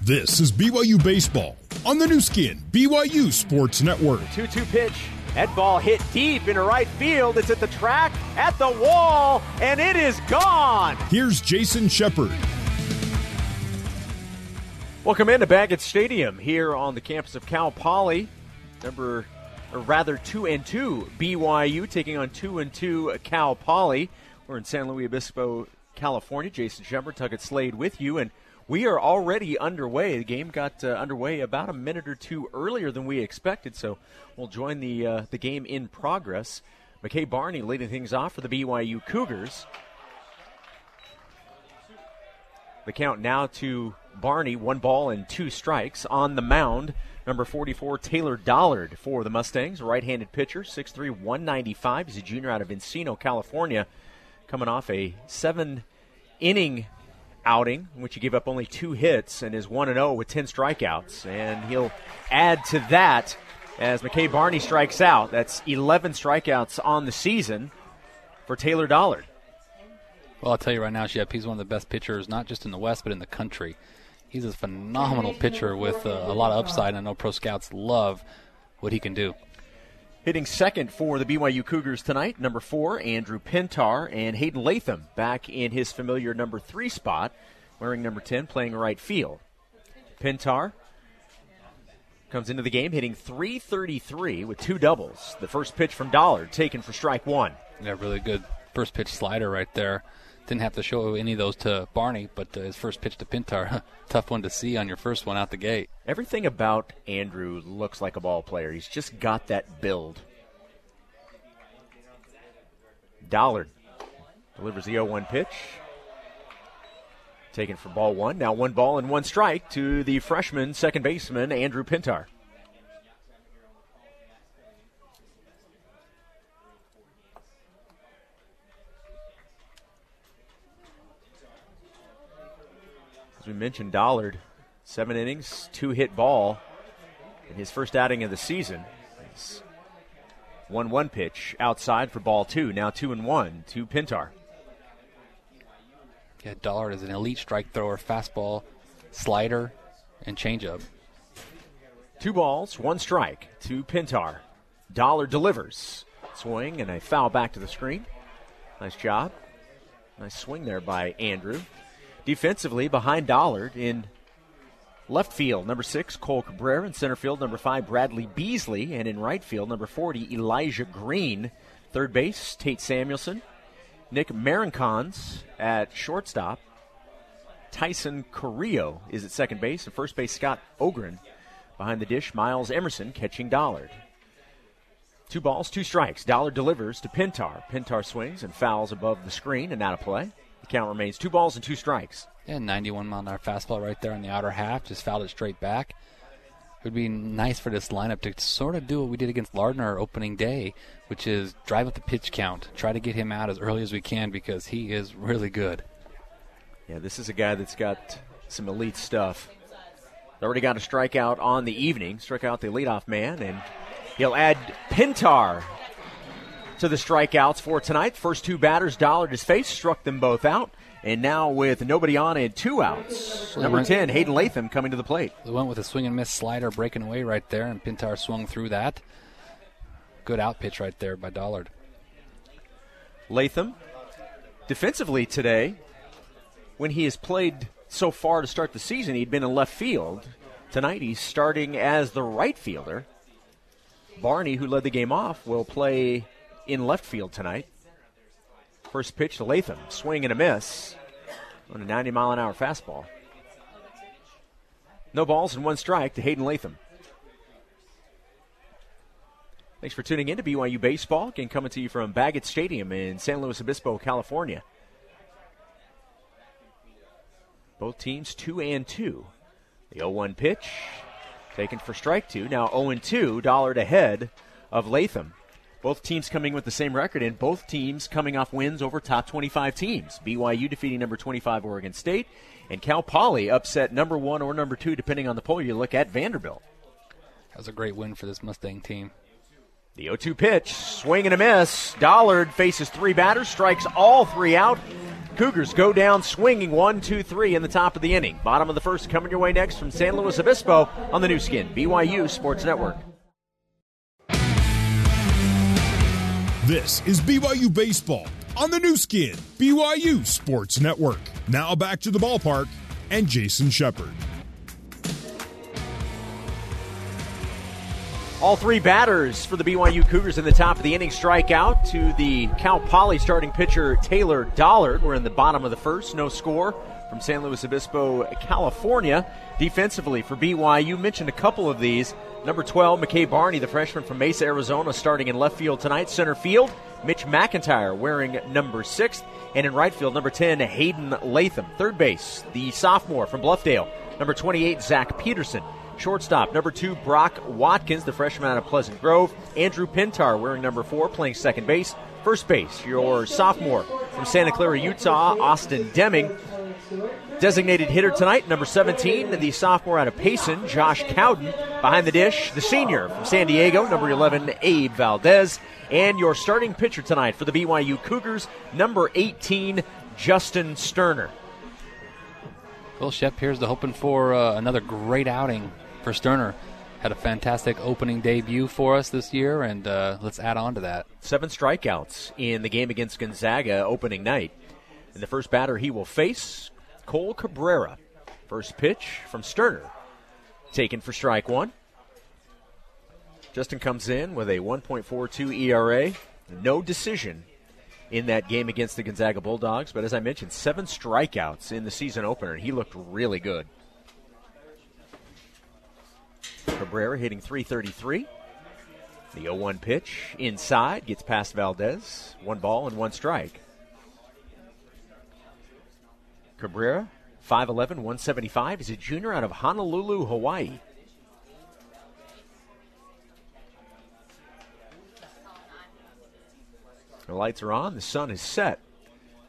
This is BYU Baseball on the Nu Skin, BYU Sports Network. 2 2 pitch. That ball hit deep into right field. It's at the track, at the wall, and it is gone. Here's Jason Shepard. Welcome into Baggett Stadium here on the campus of Cal Poly. Number, or rather, two and two BYU taking on two and two Cal Poly. We're in San Luis Obispo, California. Jason Shepard, Tuckett Slade with you, and we are already underway. The game got uh, underway about a minute or two earlier than we expected, so we'll join the uh, the game in progress. McKay Barney leading things off for the BYU Cougars. The count now to Barney, one ball and two strikes on the mound. Number 44, Taylor Dollard for the Mustangs, right handed pitcher, 6'3, 195. He's a junior out of Encino, California, coming off a seven inning outing, in which he gave up only two hits and is 1 0 with 10 strikeouts. And he'll add to that as McKay Barney strikes out. That's 11 strikeouts on the season for Taylor Dollard. Well, I'll tell you right now, Shep, he's one of the best pitchers, not just in the West, but in the country. He's a phenomenal pitcher with uh, a lot of upside. And I know pro scouts love what he can do. Hitting second for the BYU Cougars tonight, number four, Andrew Pintar, and Hayden Latham back in his familiar number three spot, wearing number 10, playing right field. Pintar comes into the game hitting 333 with two doubles. The first pitch from Dollard taken for strike one. Yeah, really good first pitch slider right there. Didn't have to show any of those to Barney, but uh, his first pitch to Pintar, tough one to see on your first one out the gate. Everything about Andrew looks like a ball player. He's just got that build. Dollard delivers the 0 1 pitch. Taken for ball one. Now one ball and one strike to the freshman second baseman, Andrew Pintar. As we mentioned, Dollard, seven innings, two hit ball in his first outing of the season. It's 1 1 pitch outside for ball two. Now 2 and 1 to Pintar. Yeah, Dollard is an elite strike thrower, fastball, slider, and changeup. Two balls, one strike to Pintar. Dollard delivers. Swing and a foul back to the screen. Nice job. Nice swing there by Andrew defensively behind Dollard in left field, number six, Cole Cabrera. In center field, number five, Bradley Beasley. And in right field, number 40, Elijah Green. Third base, Tate Samuelson. Nick Marinconz at shortstop. Taison Corio is at second base. And first base, Scott Ogren. Behind the dish, Miles Emerson catching Dollard. Two balls, two strikes. Dollard delivers to Pintar. Pintar swings and fouls above the screen and out of play. The count remains two balls and two strikes. Yeah, 91 mile an hour fastball right there on the outer half. Just fouled it straight back. It would be nice for this lineup to sort of do what we did against Lardner opening day, which is drive up the pitch count, try to get him out as early as we can because he is really good. Yeah, this is a guy that's got some elite stuff. Already got a strikeout on the evening, struck out the leadoff man, and he'll add Pintar to the strikeouts for tonight. First two batters, Dollard his face, struck them both out. And now with nobody on and two outs, number 10, Hayden Latham coming to the plate. They went with a swing and miss slider breaking away right there, and Pintar swung through that. Good out pitch right there by Dollard. Latham, defensively today, when he has played so far to start the season, he'd been in left field. Tonight he's starting as the right fielder. Barney, who led the game off, will play in left field tonight. First pitch to Latham, swing and a miss on a 90 mile an hour fastball. No balls and one strike to Hayden Latham. Thanks for tuning in to BYU Baseball. Again, coming to you from Baggett Stadium in San Luis Obispo, California. Both teams 2 and 2. The 0 1 pitch taken for strike two. Now 0 2, Dollard ahead of Latham. Both teams coming with the same record, and both teams coming off wins over top 25 teams. BYU defeating number 25 Oregon State, and Cal Poly upset number one or number two, depending on the poll you look at, Vanderbilt. That was a great win for this Mustang team. The 0 2 pitch, swing and a miss. Dollard faces three batters, strikes all three out. Cougars go down swinging one, two, three in the top of the inning. Bottom of the first coming your way next from San Luis Obispo on the Nu Skin, BYU Sports Network. This is BYU Baseball on the Nu Skin, BYU Sports Network. Now back to the ballpark and Jason Shepard. All three batters for the BYU Cougars in the top of the inning strike out to the Cal Poly starting pitcher Taylor Dollard. We're in the bottom of the first, no score from San Luis Obispo, California. Defensively for BYU, mentioned a couple of these. Number 12, McKay Barney, the freshman from Mesa, Arizona, starting in left field tonight. Center field, Mitch McIntyre wearing number 6. And in right field, number 10, Hayden Latham. Third base, the sophomore from Bluffdale. Number 28, Zach Peterson. Shortstop, number two, Brock Watkins, the freshman out of Pleasant Grove. Andrew Pintar, wearing number four, playing second base. First base, your sophomore from Santa Clara, Utah, Austin Deming. Designated hitter tonight, number 17, the sophomore out of Payson, Josh Cowden. Behind the dish, the senior from San Diego, number 11, Abe Valdez. And your starting pitcher tonight for the BYU Cougars, number 18, Justin Sterner. Well, Shep, here's the hoping for uh, another great outing for Sterner. Had a fantastic opening debut for us this year, and uh, let's add on to that. Seven strikeouts in the game against Gonzaga opening night. And the first batter he will face, Cole Cabrera. First pitch from Sterner, taken for strike one. Justin comes in with a 1.42 ERA, no decision in that game against the Gonzaga Bulldogs. But as I mentioned, seven strikeouts in the season opener, and he looked really good. Cabrera hitting 333. The 0 1 pitch inside gets past Valdez. One ball and one strike. Cabrera, 5'11, 175. He's a junior out of Honolulu, Hawaii. The lights are on, the sun is set,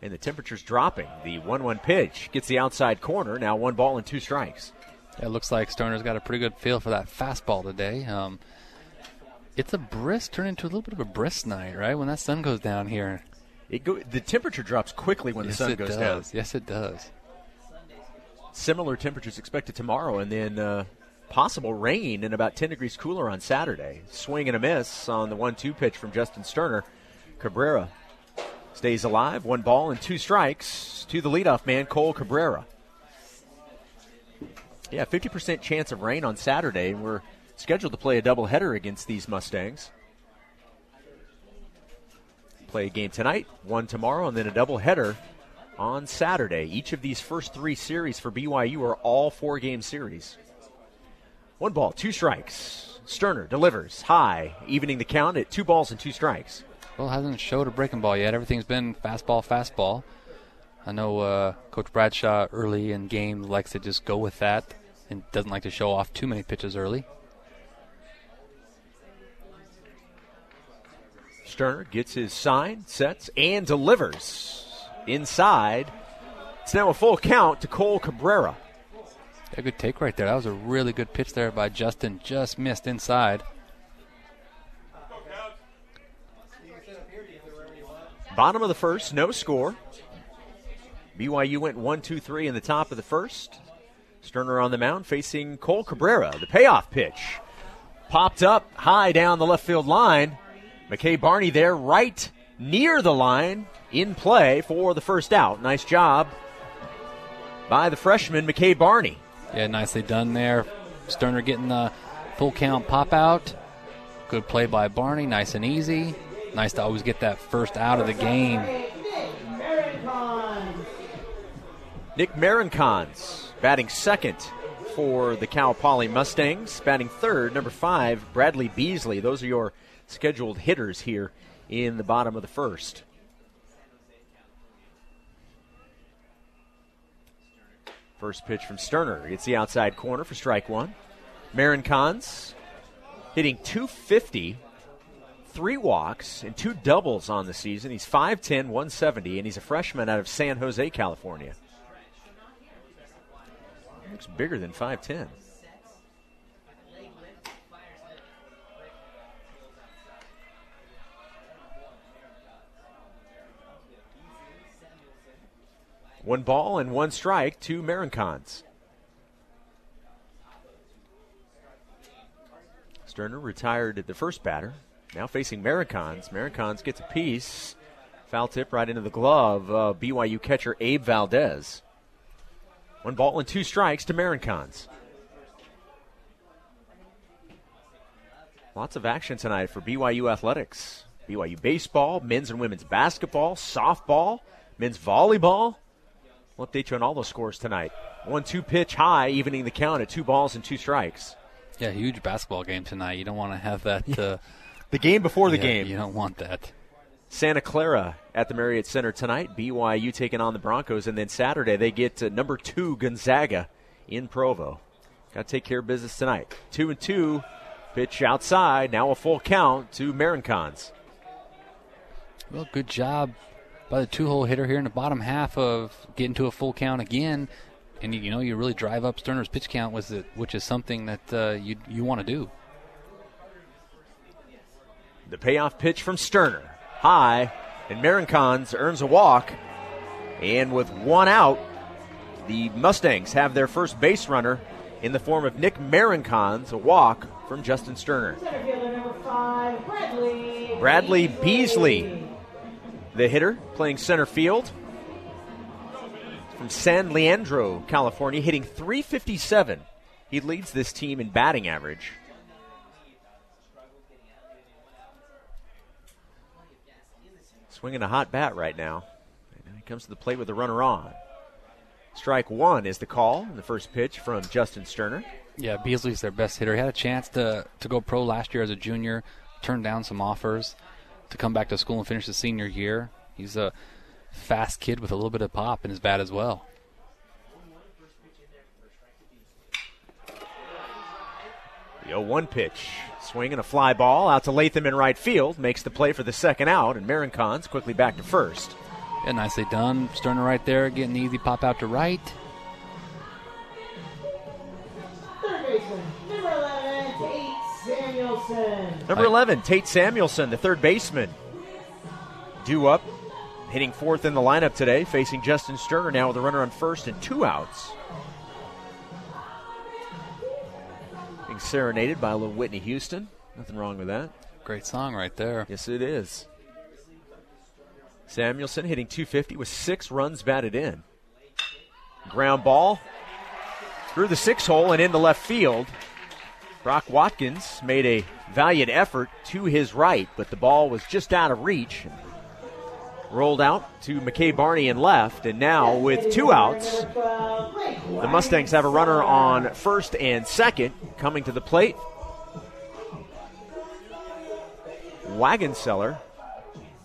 and the temperature's dropping. The 1 1 pitch gets the outside corner. Now one ball and two strikes. It looks like Sterner's got a pretty good feel for that fastball today. Um, it's a brisk, turn into a little bit of a brisk night, right? When that sun goes down here. It go, the temperature drops quickly when yes, the sun goes does. down. Yes, it does. Similar temperatures expected tomorrow, and then uh, possible rain and about 10 degrees cooler on Saturday. Swing and a miss on the 1 2 pitch from Justin Sterner. Cabrera stays alive. One ball and two strikes to the leadoff man, Cole Cabrera. Yeah, 50% chance of rain on Saturday, and we're scheduled to play a doubleheader against these Mustangs. Play a game tonight, one tomorrow, and then a doubleheader on Saturday. Each of these first three series for BYU are all four game series. One ball, two strikes. Sterner delivers high, evening the count at two balls and two strikes. Well, hasn't showed a breaking ball yet. Everything's been fastball, fastball. I know uh, Coach Bradshaw early in games likes to just go with that and doesn't like to show off too many pitches early. Sterner gets his sign, sets, and delivers inside. It's now a full count to Cole Cabrera. A good take right there. That was a really good pitch there by Justin. Just missed inside. Bottom of the first, no score. BYU went 1 2 3 in the top of the first. Sterner on the mound facing Cole Cabrera. The payoff pitch popped up high down the left field line. McKay Barney there, right near the line, in play for the first out. Nice job by the freshman, McKay Barney. Yeah, nicely done there. Sterner getting the full count pop out. Good play by Barney, nice and easy. Nice to always get that first out of the game. Nick Marinconz batting second for the Cal Poly Mustangs. Batting third, number five, Bradley Beasley. Those are your scheduled hitters here in the bottom of the first. First pitch from Sterner. It's the outside corner for strike one. Marin Marinconz hitting 250, three walks, and two doubles on the season. He's 5'10, 170, and he's a freshman out of San Jose, California. Looks bigger than 5'10. One ball and one strike to Marinconz. Sterner retired at the first batter. Now facing Marinconz. Marinconz gets a piece. Foul tip right into the glove of BYU catcher Abe Valdez. One ball and two strikes to Marinconz. Lots of action tonight for BYU athletics. BYU baseball, men's and women's basketball, softball, men's volleyball. We'll update you on all those scores tonight. One two pitch high, evening the count at two balls and two strikes. Yeah, huge basketball game tonight. You don't want to have that. Uh, the game before the yeah, game. You don't want that. Santa Clara at the Marriott Center tonight. BYU taking on the Broncos, and then Saturday they get to number two Gonzaga in Provo. Got to take care of business tonight. Two and two, pitch outside. Now a full count to Marinconz. Well, good job by the two-hole hitter here in the bottom half of getting to a full count again. And you know you really drive up Sterner's pitch count, was it, which is something that uh, you you want to do. The payoff pitch from Sterner high, and Marinconz earns a walk. And with one out, the Mustangs have their first base runner in the form of Nick Marinconz, a walk from Justin Sterner. Five, Bradley, Bradley Beasley, the hitter, playing center field from San Leandro, California, hitting 357. He leads this team in batting average. Swinging a hot bat right now. And he comes to the plate with a runner on. Strike one is the call. In the first pitch from Justin Sterner. Yeah, Beasley's their best hitter. He had a chance to to go pro last year as a junior, turned down some offers to come back to school and finish his senior year. He's a fast kid with a little bit of pop in his bat as well. The 0 1 pitch. Swinging a fly ball out to Latham in right field. Makes the play for the second out, and Marinconz quickly back to first. Yeah, nicely done. Sterner right there, getting the easy pop out to right. third baseman, number 11, Tate Samuelson. Number 11, Tate Samuelson, the third baseman. Due up, hitting fourth in the lineup today, facing Justin Sterner now with a runner on first and two outs. Being serenaded by a little Whitney Houston. Nothing wrong with that. Great song right there. Yes, it is. Samuelson hitting 250 with six runs batted in. Ground ball through the six hole and into left field. Brock Watkins made a valiant effort to his right, but the ball was just out of reach. Rolled out to McKay Barney and left, and now with two outs, the Mustangs have a runner on first and second. Coming to the plate, Wagonseller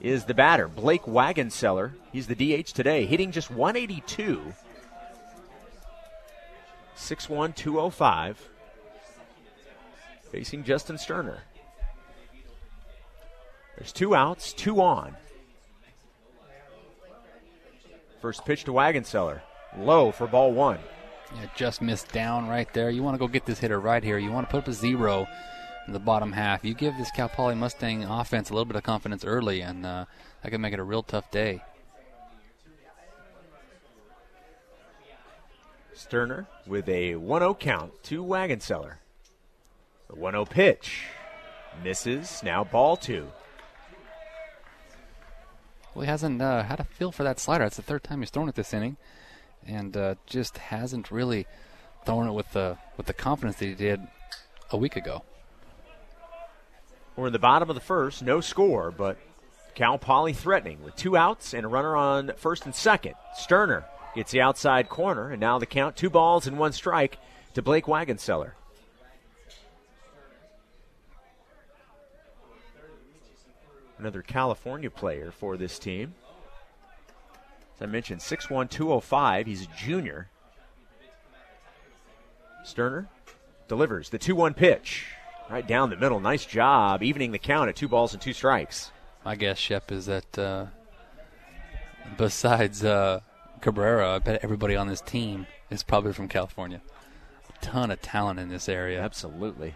is the batter. Blake Wagonseller. He's the DH today, hitting just 182. 6'1, 205. Facing Justin Sterner. There's two outs, two on. First pitch to Wagonseller. Low for ball one. Yeah, just missed down right there. You want to go get this hitter right here. You want to put up a zero in the bottom half. You give this Cal Poly Mustang offense a little bit of confidence early, and uh, that could make it a real tough day. Sterner with a 1 0 count to Wagonseller. The 1 0 pitch. Misses. Now ball two. Well, he hasn't uh, had a feel for that slider. That's the third time he's thrown it this inning, and uh, just hasn't really thrown it with the with the confidence that he did a week ago. We're in the bottom of the first, no score, but Cal Poly threatening with two outs and a runner on first and second. Sterner gets the outside corner, and now the count two balls and one strike to Blake Wagonseller. Another California player for this team. As I mentioned, 6'1, 205. He's a junior. Sterner delivers the 2 1 pitch. Right down the middle. Nice job, evening the count at two balls and two strikes. My guess, Shep, is that uh, besides uh, Cabrera, I bet everybody on this team is probably from California. A ton of talent in this area. Absolutely.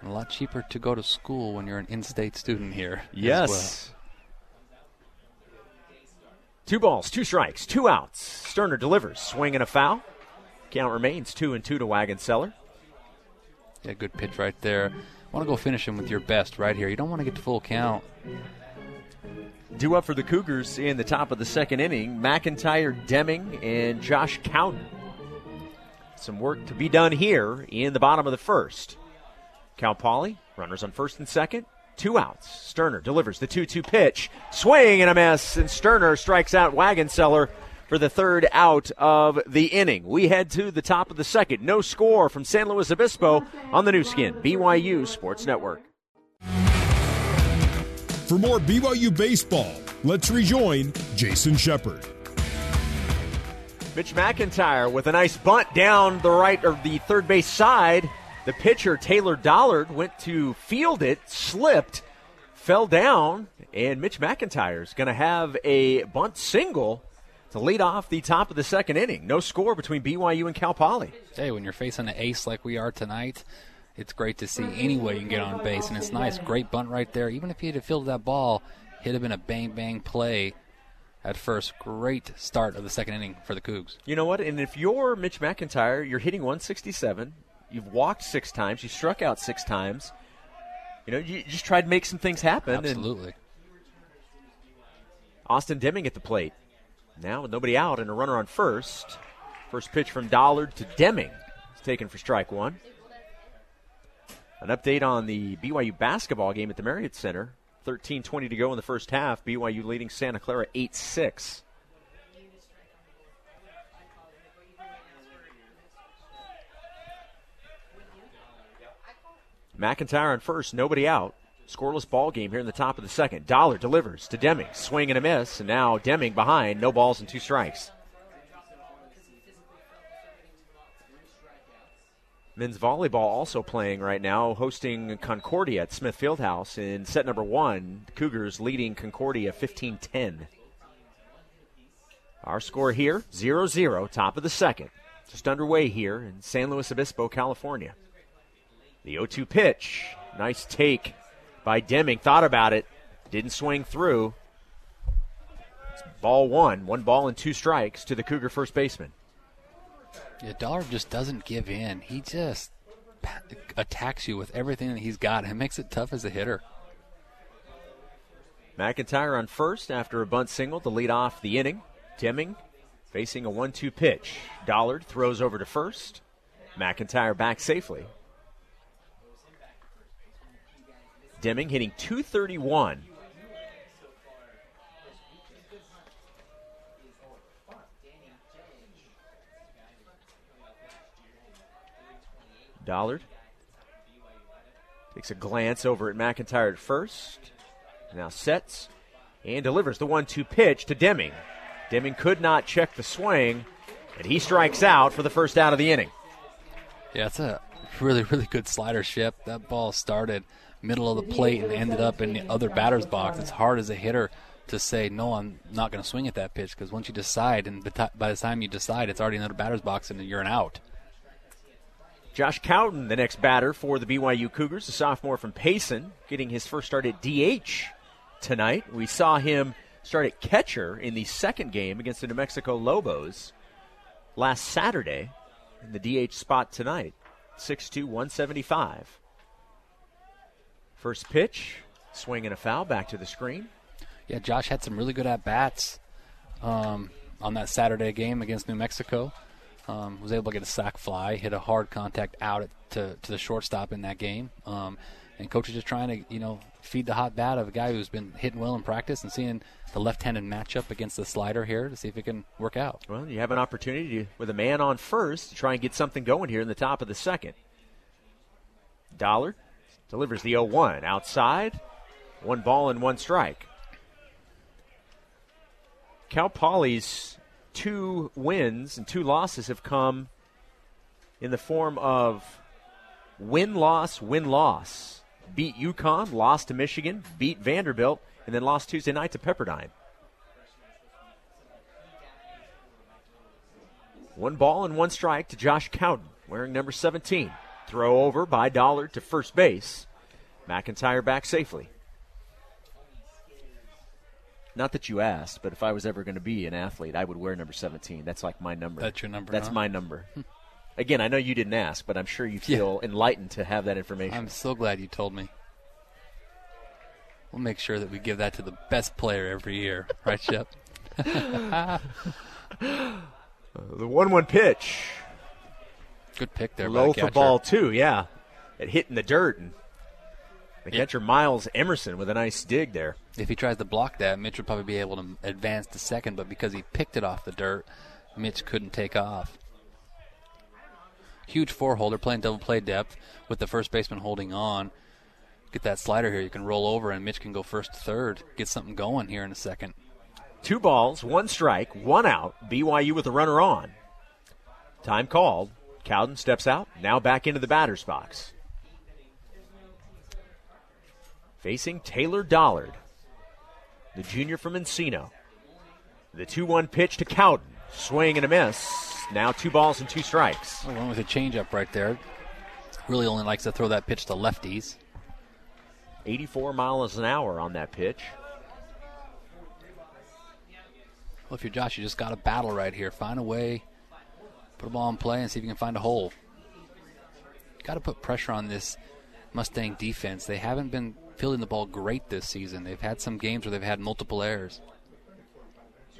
And a lot cheaper to go to school when you're an in-state student here. Yes. Two balls, two strikes, two outs. Sterner delivers, swing and a foul. Count remains two and two to Wagonseller. Yeah, good pitch right there. Want to go finish him with your best right here. You don't want to get to full count. Due up for the Cougars in the top of the second inning, McIntyre, Deming, and Josh Cowden. Some work to be done here in the bottom of the first. Cal Poly, runners on first and second, two outs. Sterner delivers the 2 2 pitch, swing and a miss, and Sterner strikes out Wagonseller for the third out of the inning. We head to the top of the second. No score from San Luis Obispo on the Nu Skin, BYU Sports Network. For more BYU baseball, let's rejoin Jason Shepard. Mitch McIntyre with a nice bunt down the right or the third base side. The pitcher, Taylor Dollard, went to field it, slipped, fell down, and Mitch McIntyre is going to have a bunt single to lead off the top of the second inning. No score between BYU and Cal Poly. Hey, when you're facing an ace like we are tonight, it's great to see any way you can get on base, and it's nice. Great bunt right there. Even if he had fielded that ball, it'd have been a bang bang play at first. Great start of the second inning for the Cougs. You know what? And if you're Mitch McIntyre, you're hitting 167. You've walked six times. You struck out six times. You know, you just tried to make some things happen. Absolutely. Austin Deming at the plate. Now with nobody out and a runner on first. First pitch from Dollard to Deming. It's taken for strike one. An update on the BYU basketball game at the Marriott Center. 13:20 to go in the first half. BYU leading Santa Clara 8-6. McIntyre on first, nobody out. Scoreless ball game here in the top of the second. Dollard delivers to Deming. Swing and a miss, and now Deming behind. No balls and two strikes. Men's volleyball also playing right now, hosting Concordia at Smith Fieldhouse in set number one. Cougars leading Concordia 15 10. Our score here 0 0, top of the second. Just underway here in San Luis Obispo, California. The 0 2 pitch. Nice take by Deming. Thought about it. Didn't swing through. It's ball one. One ball and two strikes to the Cougar first baseman. Yeah, Dollard just doesn't give in. He just attacks you with everything that he's got and makes it tough as a hitter. McIntyre on first after a bunt single to lead off the inning. Deming facing a 1 2 pitch. Dollard throws over to first. McIntyre back safely. Deming hitting 231. Dollard takes a glance over at McIntyre at first. Now sets and delivers the 1 2 pitch to Deming. Deming could not check the swing, and he strikes out for the first out of the inning. Yeah, it's a really, really good slider Shep. That ball started middle of the plate and ended up in the other batter's box. It's hard as a hitter to say, no, I'm not going to swing at that pitch because once you decide, and by the time you decide, it's already in another batter's box and you're an out. Josh Cowden, the next batter for the BYU Cougars, a sophomore from Payson, getting his first start at DH tonight. We saw him start at catcher in the second game against the New Mexico Lobos last Saturday in the DH spot tonight. 6'2, 175. First pitch, swing and a foul, back to the screen. Yeah, Josh had some really good at bats um, on that Saturday game against New Mexico. Um, was able to get a sac fly, hit a hard contact out at, to, to the shortstop in that game. Um, and coach is just trying to, you know, feed the hot bat of a guy who's been hitting well in practice and seeing the left-handed matchup against the slider here to see if it can work out. Well, you have an opportunity to, with a man on first to try and get something going here in the top of the second. Dollard delivers the 0-1 outside, one ball and one strike. Cal Poly's two wins and two losses have come in the form of win loss, win loss. Beat UConn, lost to Michigan, beat Vanderbilt, and then lost Tuesday night to Pepperdine. One ball and one strike to Josh Cowden, wearing number 17. Throw over by Dollard to first base. McIntyre back safely. not that you asked, but if I was ever going to be an athlete, I would wear number 17. That's like my number. That's your number, That's huh? my number. Hmm. Again, I know you didn't ask, but I'm sure you feel enlightened to have that information. I'm so glad you told me. We'll make sure that we give that to the best player every year, right, Shep? the 1 1 pitch. Good pick there, Low for ball, too, yeah. It hit in the dirt. And the Yeah. catcher, Miles Emerson, with a nice dig there. If he tries to block that, Mitch would probably be able to advance to second, but because he picked it off the dirt, Mitch couldn't take off. Huge four holder playing double play depth with the first baseman holding on. Get that slider here. You can roll over, and Mitch can go first to third. Get something going here in a second. Two balls, one strike, one out. BYU with a runner on. Time called. Cowden steps out, now back into the batter's box. Facing Taylor Dollard, the junior from Encino. The 2 1 pitch to Cowden. Swing and a miss. Now two balls and two strikes. Oh, one with a changeup right there. Really only likes to throw that pitch to lefties. 84 miles an hour on that pitch. Well, if you're Josh, you just got to battle right here. Find a way, put a ball in play, and see if you can find a hole. Got to put pressure on this Mustang defense. They haven't been fielding the ball great this season. They've had some games where they've had multiple errors.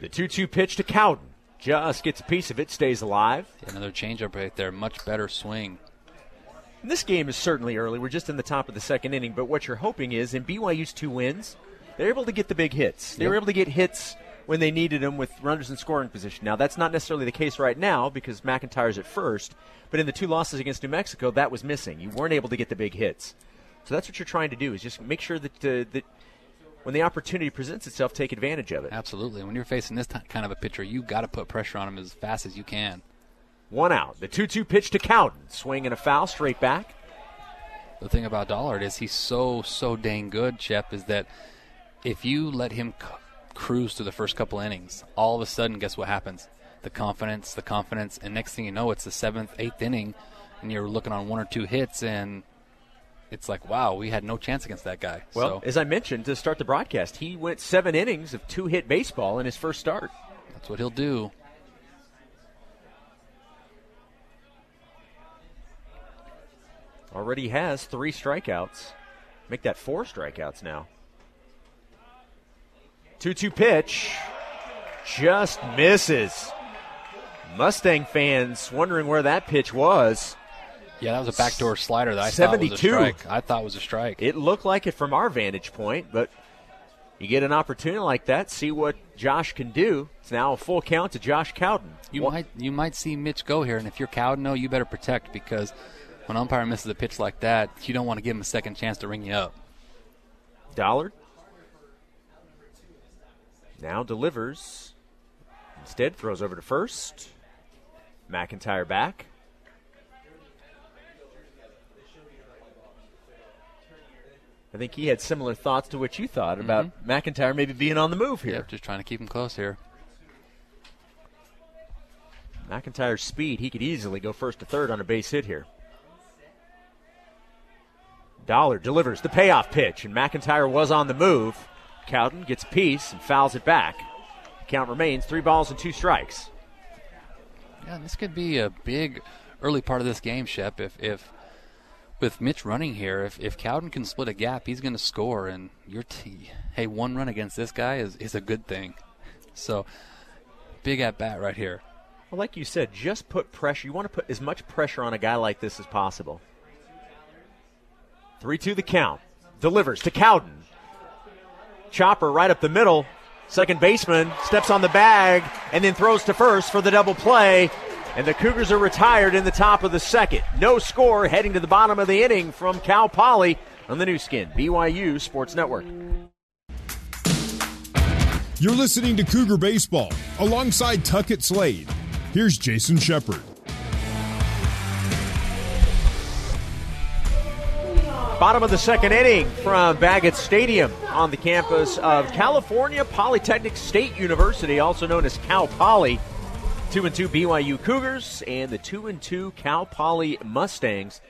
The 2 2 pitch to Cowden. Just gets a piece of it, stays alive. Another changeup right there. Much better swing. This game is certainly early. We're just in the top of the second inning, but what you're hoping is in BYU's two wins, they're able to get the big hits. They Yep. were able to get hits when they needed him with runners in scoring position. Now, that's not necessarily the case right now because McIntyre's at first, but in the two losses against New Mexico, that was missing. You weren't able to get the big hits. So that's what you're trying to do is just make sure that, uh, that when the opportunity presents itself, take advantage of it. Absolutely. When you're facing this t- kind of a pitcher, you've got to put pressure on him as fast as you can. One out. The 2 2 pitch to Cowden. Swing and a foul straight back. The thing about Dollard is he's so so dang good, Shep. Is that if you let him c- cruise through the first couple innings, all of a sudden, guess what happens? The confidence, the confidence, and next thing you know, it's the seventh, eighth inning, and you're looking on one or two hits, and it's like, wow, we had no chance against that guy. Well, so as I mentioned to start the broadcast, he went seven innings of two hit baseball in his first start. that's what he'll do. Already has three strikeouts. Make that four strikeouts now. 2 2 pitch. Just misses. Mustang fans wondering where that pitch was. Yeah, that was a backdoor slider that I thought was a 72. strike. I thought was a strike. It looked like it from our vantage point, but you get an opportunity like that, see what Josh can do. It's now a full count to Josh Cowden. You One- might you might see Mitch go here, and if you're Cowden, no, you better protect because when umpire misses a pitch like that, you don't want to give him a second chance to ring you up. Dollard now delivers. Instead, throws over to first. McIntyre back. I think he had similar thoughts to what you thought about mm-hmm. McIntyre maybe being on the move here. Yep, just trying to keep him close here. McIntyre's speed, he could easily go first to third on a base hit here. Dollard delivers the payoff pitch, and McIntyre was on the move. Cowden gets a piece and fouls it back. Count remains three balls and two strikes. Yeah, this could be a big early part of this game, Shep. If if with Mitch running here, if if Cowden can split a gap, he's going to score. And your t- hey, one run against this guy is is a good thing. So big at bat right here. Well, like you said, just put pressure. You want to put as much pressure on a guy like this as possible. 3 2 the count. Delivers to Cowden. Chopper right up the middle. Second baseman steps on the bag and then throws to first for the double play. And the Cougars are retired in the top of the second. No score heading to the bottom of the inning from Cal Poly on the Nu Skin, BYU Sports Network. You're listening to Cougar Baseball alongside Tuckett Slade. Here's Jason Shepard. Bottom of the second inning from Baggett Stadium on the campus of California Polytechnic State University, also known as Cal Poly. Two and two BYU Cougars and the two and two Cal Poly Mustangs.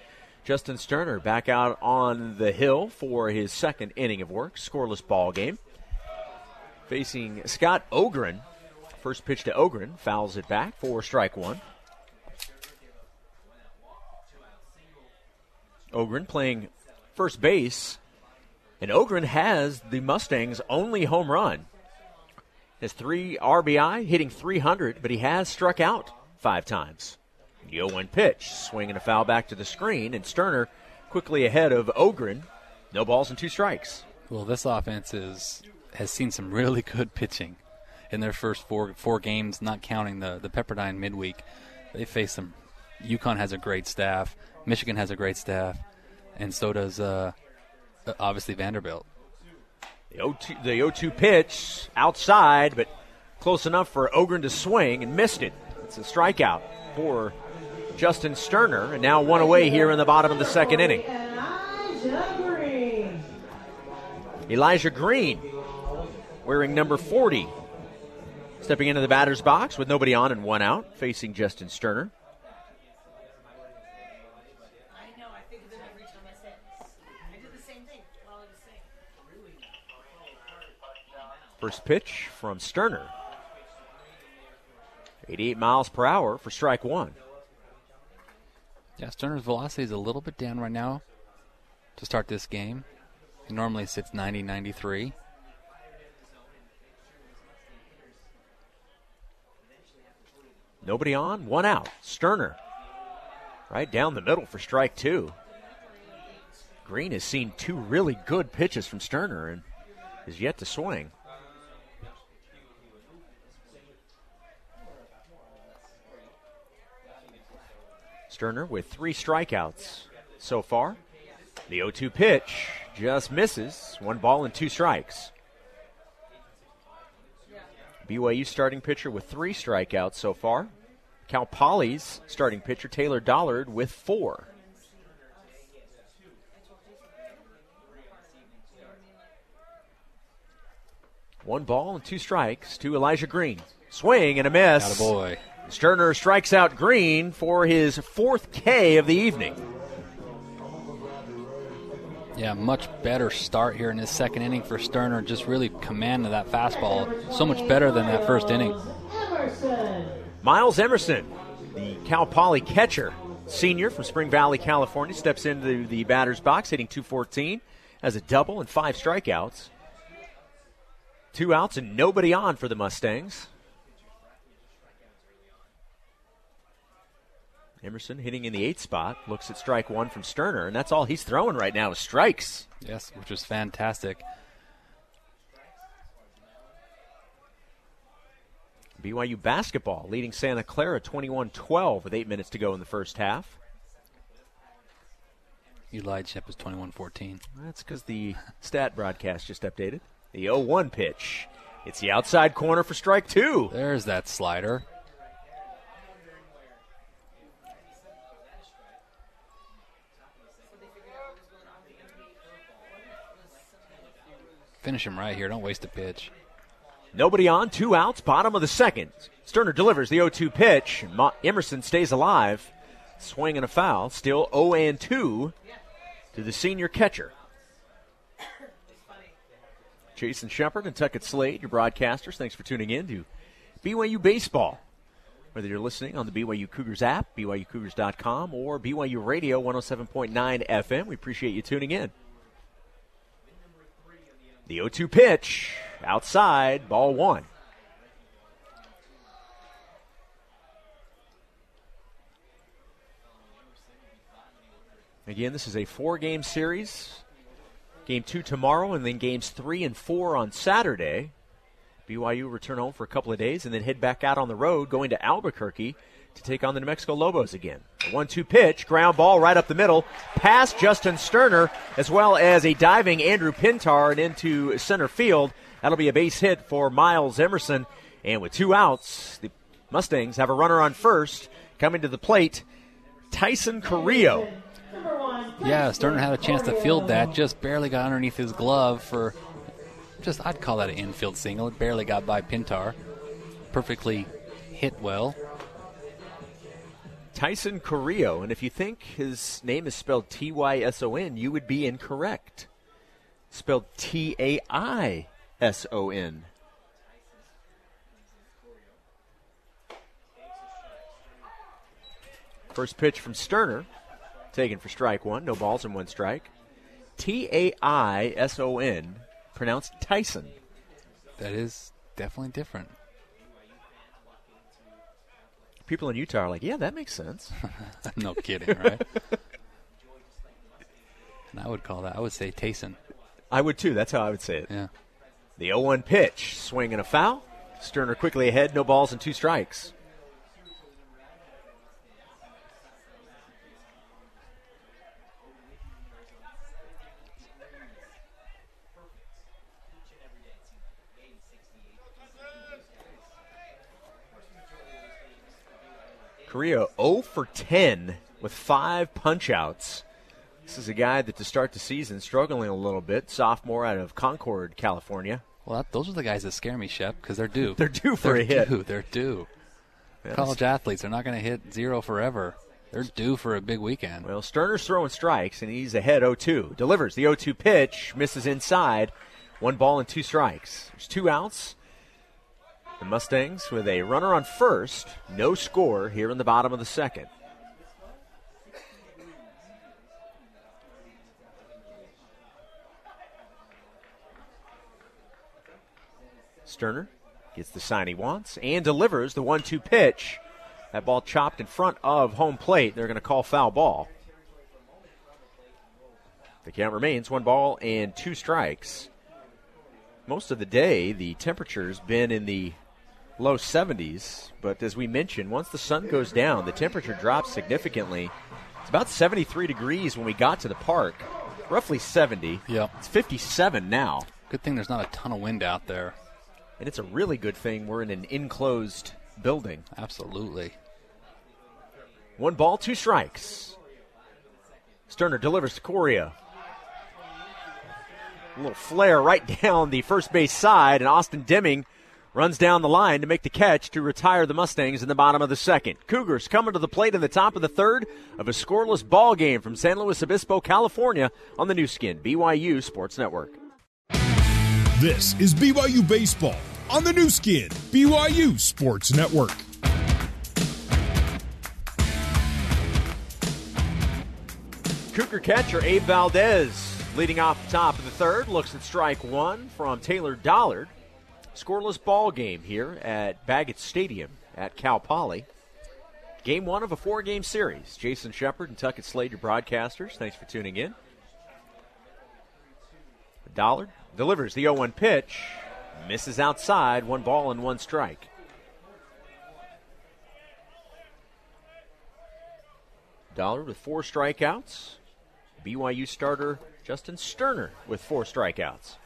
Justin Sterner back out on the hill for his second inning of work, scoreless ball game. facing Scott Ogren. First pitch to Ogren, fouls it back for strike one. Ogren playing first base, and Ogren has the Mustangs' only home run. Has three RBI, hitting 300, but he has struck out five times. Yo one pitch, swinging a foul back to the screen, and Sterner quickly ahead of Ogren. No balls and two strikes. Well, this offense is has seen some really good pitching in their first four four games, not counting the the Pepperdine midweek. They face some. UConn has a great staff. Michigan has a great staff, and so does uh, obviously Vanderbilt. The 0-2, the 0-2 pitch outside, but close enough for Ogren to swing and missed it. It's a strikeout for Justin Sterner, and now one away here in the bottom of the second inning. Elijah Green. Elijah Green, wearing number 40, stepping into the batter's box with nobody on and one out, facing Justin Sterner. I know, I think of it every time I say it. I did the same thing while I was saying. First pitch from Sterner. 88 miles per hour for strike one. Yeah, Sterner's velocity is a little bit down right now to start this game. He normally sits 90, 93. Nobody on, one out. Sterner right down the middle for strike two. Green has seen two really good pitches from Sterner and is yet to swing. Sterner with three strikeouts so far. The 0 2 pitch just misses. One ball and two strikes. BYU starting pitcher with three strikeouts so far. Cal Poly's starting pitcher, Taylor Dollard, with four. One ball and two strikes to Elijah Green. Swing and a miss. boy. Sterner strikes out Green for his fourth K of the evening. Yeah, much better start here in this second inning for Sterner. Just really command of that fastball. So much better than that first inning. Miles Emerson, the Cal Poly catcher, senior from Spring Valley, California, steps into the batter's box, hitting 214, has a double and five strikeouts. Two outs and nobody on for the Mustangs. Emerson hitting in the eighth spot, looks at strike one from Sterner, and that's all he's throwing right now is strikes. Yes, which was fantastic. BYU basketball leading Santa Clara 21 12 with eight minutes to go in the first half. Eli Chip is 21 14. That's because the stat broadcast just updated. The 0 1 pitch. It's the outside corner for strike two. There's that slider. Finish him right here. Don't waste a pitch. Nobody on, two outs, bottom of the second. Sterner delivers the 0 2 pitch. Mo- Emerson stays alive. Swing and a foul. Still 0 and 2 to the senior catcher. Jason Shepard and Tuckett Slade, your broadcasters. Thanks for tuning in to BYU Baseball. Whether you're listening on the BYU Cougars app, BYUCougars.com, or BYU Radio 107.9 FM, we appreciate you tuning in. The 0 2 pitch, outside, ball one. Again, this is a four game series. Game two tomorrow, and then games three and four on Saturday. BYU return home for a couple of days and then head back out on the road, going to Albuquerque to take on the New Mexico Lobos again. A one two pitch, ground ball right up the middle, past Justin Sterner, as well as a diving Andrew Pintar and into center field. That'll be a base hit for Miles Emerson. And with two outs, the Mustangs have a runner on first. Coming to the plate, Taison Corio. Yeah, Sterner had a chance to field that. Just barely got underneath his glove for just, I'd call that an infield single. It barely got by Pintar. Perfectly hit well. Taison Corio. And if you think his name is spelled T Y S O N, you would be incorrect. Spelled T A I S O N. First pitch from Sterner, taken for strike one. No balls and one strike. T A I S O N, pronounced Tyson. That is definitely different. People in Utah are like, yeah, that makes sense. no kidding, right? and I would call that. I would say Tayson. I would too. That's how I would say it. Yeah. The 0 1 pitch, swing and a foul. Sterner quickly ahead, no balls and two strikes. Corio 0 for 10 with five punchouts. This is a guy that to start the season struggling a little bit, sophomore out of Concord, California. Well, that, those are the guys that scare me, Shep, because they're due. They're due for they're a hit. Due. They're due. College athletes are not going to hit zero forever. They're due for a big weekend. Well, Sterner's throwing strikes, and he's ahead 0 2. Delivers the 0 2 pitch, misses inside. One ball and two strikes. There's two outs. The Mustangs with a runner on first. No score here in the bottom of the second. Sterner gets the sign he wants and delivers the 1 2 pitch. That ball chopped in front of home plate. They're going to call foul ball. The count remains one ball and two strikes. Most of the day, the temperature's been in the low 70s, but as we mentioned, once the sun goes down, the temperature drops significantly. It's about 73 degrees when we got to the park, roughly 70. Yep. It's 57 now. Good thing there's not a ton of wind out there. And it's a really good thing we're in an enclosed building. Absolutely. One ball, two strikes. Sterner delivers to Corio. A little flare right down the first base side, and Austin Deming runs down the line to make the catch to retire the Mustangs in the bottom of the second. Cougars coming to the plate in the top of the third of a scoreless ball game from San Luis Obispo, California, on the Nu Skin BYU Sports Network. This is BYU Baseball on the Nu Skin, BYU Sports Network. Cougar catcher Abe Valdez leading off the top of the third looks at strike one from Taylor Dollard. Scoreless ball game here at Baggett Stadium at Cal Poly. Game one of a four game series. Jason Shepard and Tuckett Slade, your broadcasters. Thanks for tuning in. Dollard delivers the 0 1 pitch, misses outside, one ball and one strike. Dollard with four strikeouts. BYU starter Justin Sterner with four strikeouts.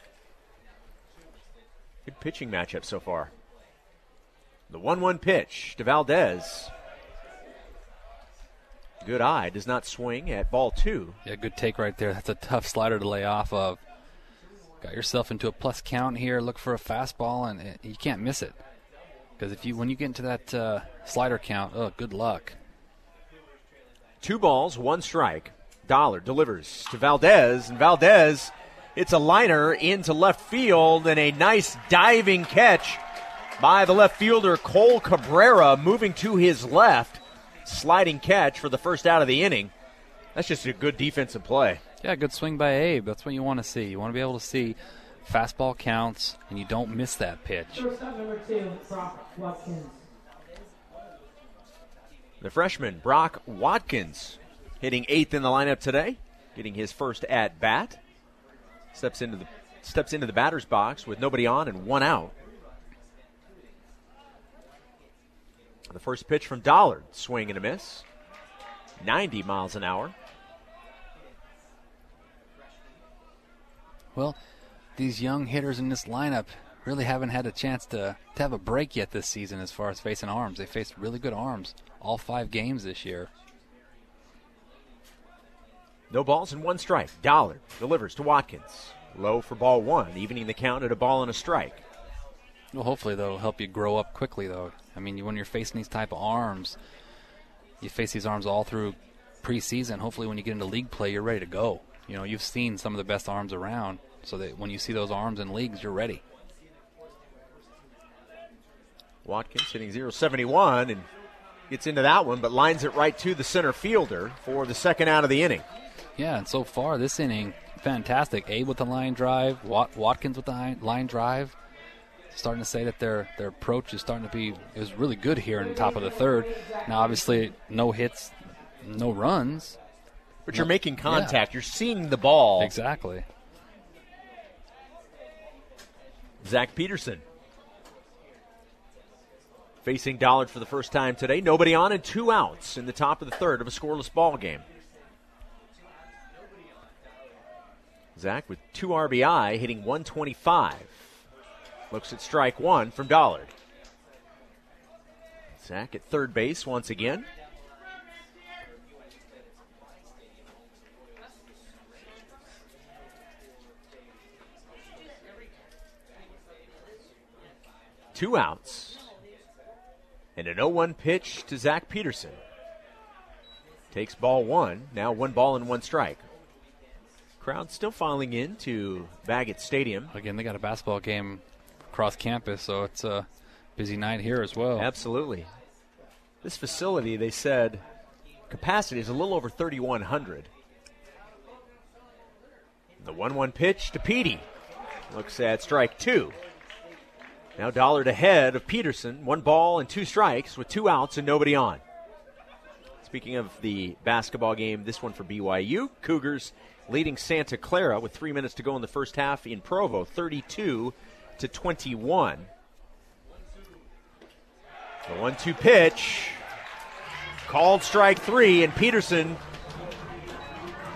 Good pitching matchup so far. The 1 1 pitch to Valdez. Good eye, does not swing at ball two. Yeah, good take right there. That's a tough slider to lay off of. Got yourself into a plus count here. Look for a fastball, and it, you can't miss it. Because if you when you get into that uh, slider count, oh, good luck. Two balls, one strike. Dollard delivers to Valdez, and Valdez, it's a liner into left field, and a nice diving catch by the left fielder Cole Cabrera, moving to his left, sliding catch for the first out of the inning. That's just a good defensive play. Yeah, good swing by Abe. That's what you want to see. You want to be able to see fastball counts, and you don't miss that pitch. Shortstop number two, Brock Watkins. The freshman Brock Watkins hitting eighth in the lineup today, getting his first at bat. Steps into the steps into the batter's box with nobody on and one out. The first pitch from Dollard, swing and a miss. 90 miles an hour. Well, these young hitters in this lineup really haven't had a chance to, to have a break yet this season as far as facing arms. They faced really good arms all five games this year. No balls and one strike. Dollard delivers to Watkins. Low for ball one, evening the count at a ball and a strike. Well, hopefully that'll help you grow up quickly, though. I mean, when you're facing these type of arms, you face these arms all through preseason. Hopefully, when you get into league play, you're ready to go. You know, you've seen some of the best arms around, so that when you see those arms in leagues, you're ready. Watkins hitting 071 and gets into that one, but lines it right to the center fielder for the second out of the inning. Yeah, and so far this inning, fantastic. Abe with the line drive, Wat- Watkins with the line- line drive. Starting to say that their their approach is starting to be is really good here in the top of the third. Now, obviously, no hits, no runs. But you're making contact. You're seeing the ball. Exactly. Zach Peterson facing Dollard for the first time today. Nobody on and two outs in the top of the third of a scoreless ball game. Zach with two RBI, hitting 125. Looks at strike one from Dollard. Zach at third base once again. Two outs. And an 0 1 pitch to Zach Peterson. Takes ball one. Now one ball and one strike. Crowd still filing in to Baggett Stadium. Again, they got a basketball game across campus, so it's a busy night here as well. Absolutely. This facility, they said, capacity is a little over 3,100. The 1 1 pitch to Petey. Looks at strike two. Now Dollard ahead of Peterson. One ball and two strikes with two outs and nobody on. Speaking of the basketball game, this one for BYU. Cougars leading Santa Clara with three minutes to go in the first half in Provo, 32 to 21. The one two pitch. Called strike three, and Peterson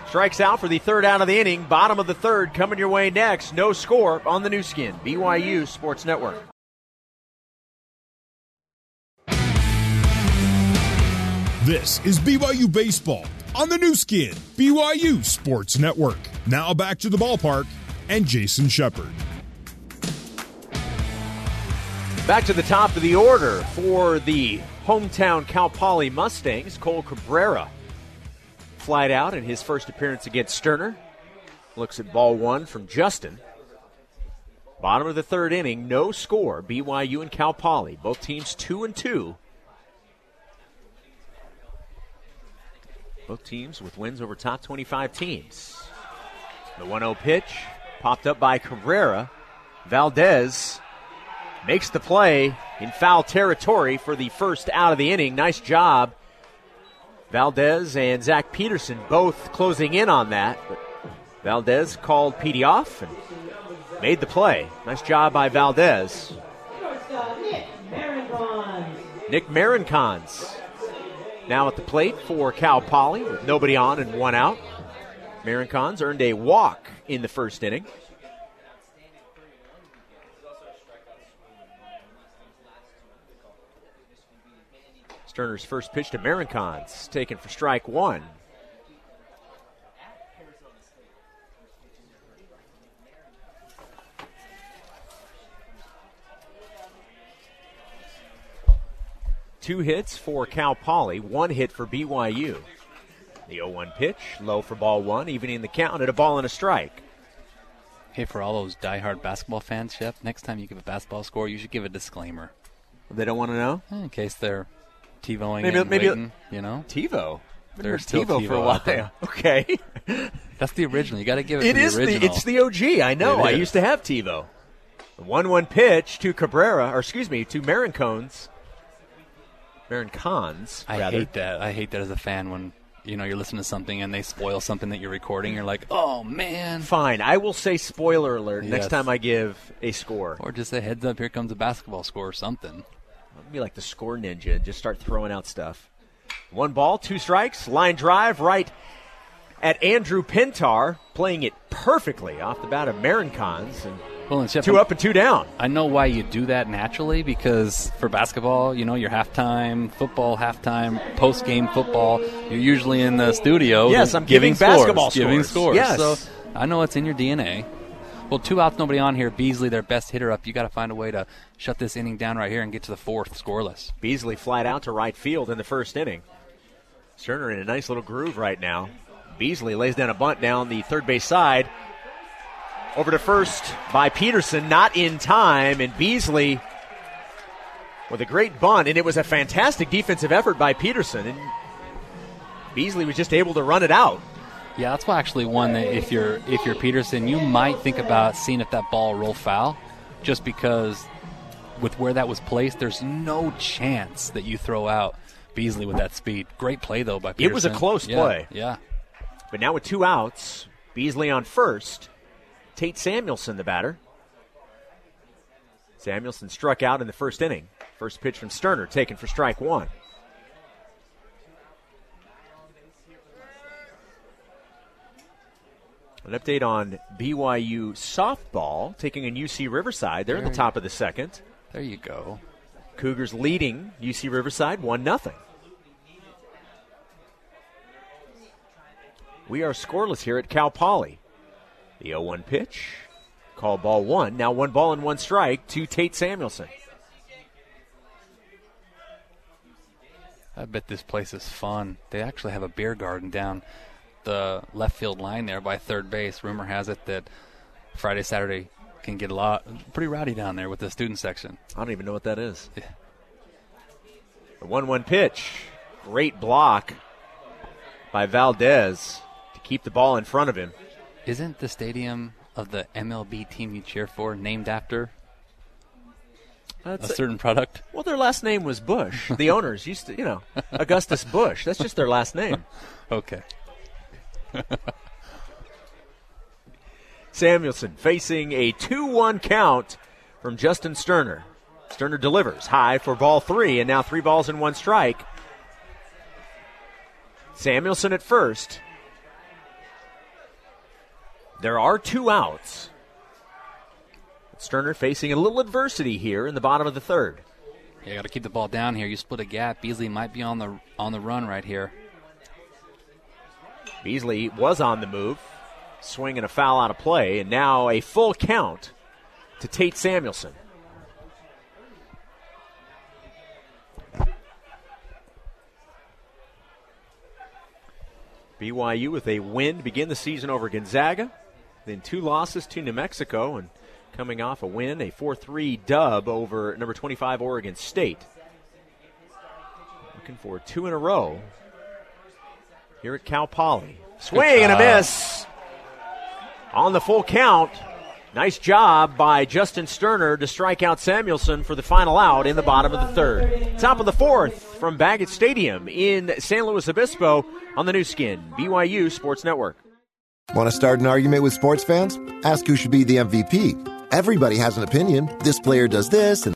strikes out for the third out of the inning. Bottom of the third coming your way next. No score on the Nu Skin. BYU Sports Network. This is BYU Baseball on the Nu Skin, BYU Sports Network. Now back to the ballpark and Jason Shepard. Back to the top of the order for the hometown Cal Poly Mustangs. Cole Cabrera flied out in his first appearance against Sterner. Looks at ball one from Justin. Bottom of the third inning, no score. BYU and Cal Poly, both teams two and two. Both teams with wins over top 25 teams. The 1 0 pitch popped up by Cabrera. Valdez makes the play in foul territory for the first out of the inning. Nice job. Valdez and Zach Peterson both closing in on that. But Valdez called Petey off and made the play. Nice job by Valdez. Nick Marinconz. Now at the plate for Cal Poly with nobody on and one out. Marinconz earned a walk in the first inning. Sterner's first pitch to Marinconz, taken for strike one. Two hits for Cal Poly, one hit for BYU. The 0 1 pitch, low for ball one, evening the count at a ball and a strike. Hey, for all those diehard basketball fans, Shep, next time you give a basketball score, you should give a disclaimer They don't want to know? Eh, in case they're TiVoing Maybe- and maybe- waiting, you know? TiVo. There's TiVo, still for a while. Okay. That's the original. You got to give it, It to is the the it's the OG. I know. I used to have TiVo. One-one pitch to Cabrera, or excuse me, to Marincones. Marinconz. I rather. hate that. I hate that as a fan when you know you're listening to something and they spoil something that you're recording. You're like, oh man. Fine. I will say spoiler alert next time I give a score. Or just a heads up. Here comes a basketball score or something. I'll be like the score ninja. Just start throwing out stuff. One ball, two strikes, line drive right at Andrew Pintar, playing it perfectly off the bat of Marinconz, and Well, and Shep, two up and two down. I know why you do that naturally because for basketball, you know, your halftime, football halftime, post game football, you're usually in the studio. Yes, I'm giving giving basketball scores, giving scores. scores. Yes. So I know it's in your DNA. Well, two outs, nobody on here. Beasley, their best hitter up. You got to find a way to shut this inning down right here and get to the fourth scoreless. Beasley flat out to right field in the first inning. Sterner in a nice little groove right now. Beasley lays down a bunt down the third base side. Over to first by Peterson, not in time, and Beasley with a great bunt, and it was a fantastic defensive effort by Peterson. And Beasley was just able to run it out. Yeah, that's actually one that if you're if you're Peterson, you might think about seeing if that ball roll foul, just because with where that was placed, there's no chance that you throw out Beasley with that speed. Great play though by Peterson. It was a close yeah, play. Yeah. But now with two outs, Beasley on first, Tate Samuelson the batter. Samuelson struck out in the first inning. First pitch from Sterner taken for strike one. An update on BYU softball taking in UC Riverside. They're in the top of the second. There you go. Cougars leading UC Riverside 1 0. We are scoreless here at Cal Poly. The 0 1 pitch. Call ball one. Now one ball and one strike to Tate Samuelson. I bet this place is fun. They actually have a beer garden down the left field line there by third base. Rumor has it that Friday, Saturday can get a lot pretty rowdy down there with the student section. I don't even know what that is. Yeah. The 1 1 pitch. Great block by Valdez to keep the ball in front of him. Isn't the stadium of the MLB team you cheer for named after That's a certain product? Well, their last name was Busch. The owners used to, you know, Augustus Busch. That's just their last name. Okay. Samuelson facing a 2 1 count from Justin Sterner. Sterner delivers high for ball three, and now three balls and one strike. Samuelson at first. There are two outs. Sterner facing a little adversity here in the bottom of the third. You got to keep the ball down here. You split a gap. Beasley might be on the on the run right here. Beasley was on the move, swinging a foul out of play, and now a full count to Tate Samuelson. BYU with a win to begin the season over Gonzaga, then two losses to New Mexico, and coming off a win, a 4 3 dub over number 25 Oregon State. Looking for two in a row here at Cal Poly. Swing and a miss on the full count. Nice job by Justin Sterner to strike out Samuelson for the final out in the bottom of the third. Top of the fourth from Baggett Stadium in San Luis Obispo on the Nu Skin, BYU Sports Network. Want to start an argument with sports fans? Ask who should be the MVP. Everybody has an opinion. This player does this and